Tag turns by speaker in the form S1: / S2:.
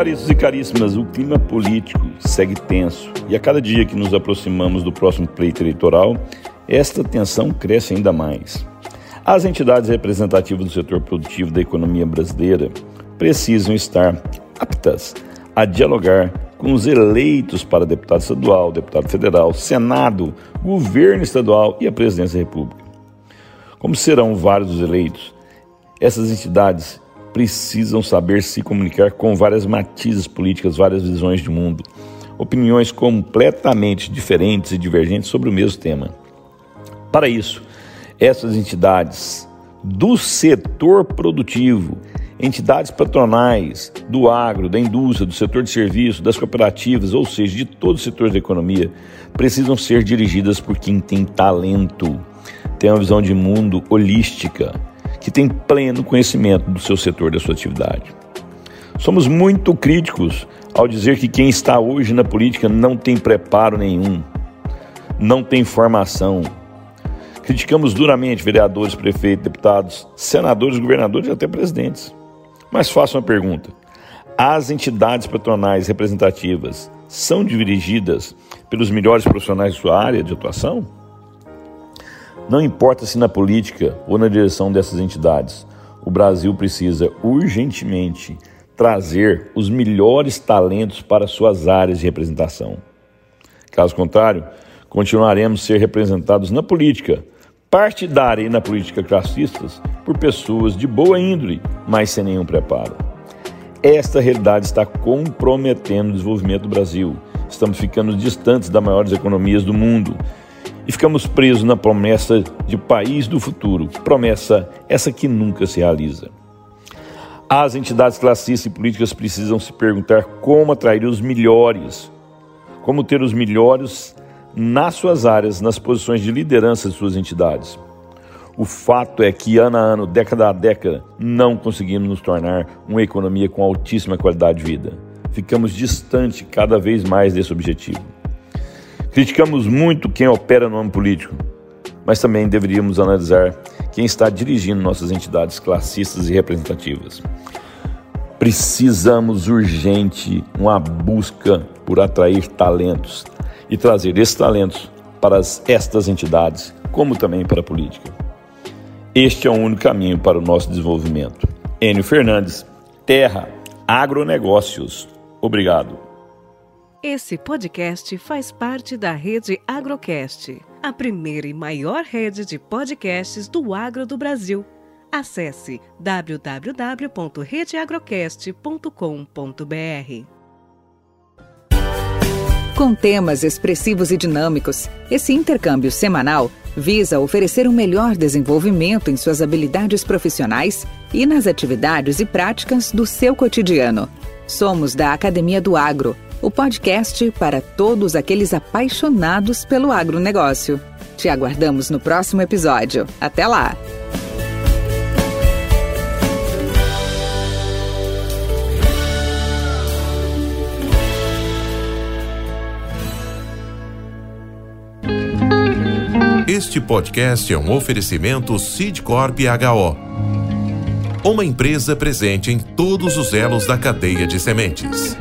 S1: Caríssimos e caríssimas, o clima político segue tenso e a cada dia que nos aproximamos do próximo pleito eleitoral, esta tensão cresce ainda mais. As entidades representativas do setor produtivo da economia brasileira precisam estar aptas a dialogar com os eleitos para deputado estadual, deputado federal, Senado, governo estadual e a presidência da República. Como serão vários os eleitos, essas entidades precisam saber se comunicar com várias matizes políticas, várias visões de mundo, opiniões completamente diferentes e divergentes sobre o mesmo tema. Para isso, essas entidades do setor produtivo, entidades patronais do agro, da indústria, do setor de serviço, das cooperativas, ou seja, de todo o setor da economia, precisam ser dirigidas por quem tem talento, tem uma visão de mundo holística, que tem pleno conhecimento do seu setor, da sua atividade. Somos muito críticos ao dizer que quem está hoje na política não tem preparo nenhum, não tem formação. Criticamos duramente vereadores, prefeitos, deputados, senadores, governadores e até presidentes. Mas faço uma pergunta: as entidades patronais representativas são dirigidas pelos melhores profissionais de sua área de atuação? Não importa se na política ou na direção dessas entidades, o Brasil precisa urgentemente trazer os melhores talentos para suas áreas de representação. Caso contrário, continuaremos a ser representados na política partidária e na política classistas por pessoas de boa índole, mas sem nenhum preparo. Esta realidade está comprometendo o desenvolvimento do Brasil. Estamos ficando distantes das maiores economias do mundo e ficamos presos na promessa de país do futuro, promessa essa que nunca se realiza. As entidades classistas e políticas precisam se perguntar como atrair os melhores, como ter os melhores nas suas áreas, nas posições de liderança de suas entidades. O fato é que, ano a ano, década a década, não conseguimos nos tornar uma economia com altíssima qualidade de vida. Ficamos distante cada vez mais desse objetivo. Criticamos muito quem opera no âmbito político, mas também deveríamos analisar quem está dirigindo nossas entidades classistas e representativas. Precisamos urgente uma busca por atrair talentos e trazer esses talentos para estas entidades, como também para a política. Este é o único caminho para o nosso desenvolvimento. Enio Fernandes, Terra, Agronegócios. Obrigado.
S2: Esse podcast faz parte da rede Agrocast, a primeira e maior rede de podcasts do agro do Brasil. Acesse www.redeagrocast.com.br.
S3: Com temas expressivos e dinâmicos, esse intercâmbio semanal visa oferecer um melhor desenvolvimento em suas habilidades profissionais e nas atividades e práticas do seu cotidiano. Somos da Academia do Agro o podcast para todos aqueles apaixonados pelo agronegócio. Te aguardamos no próximo episódio. Até lá!
S4: Este podcast é um oferecimento Sidcorp HO. Uma empresa presente em todos os elos da cadeia de sementes.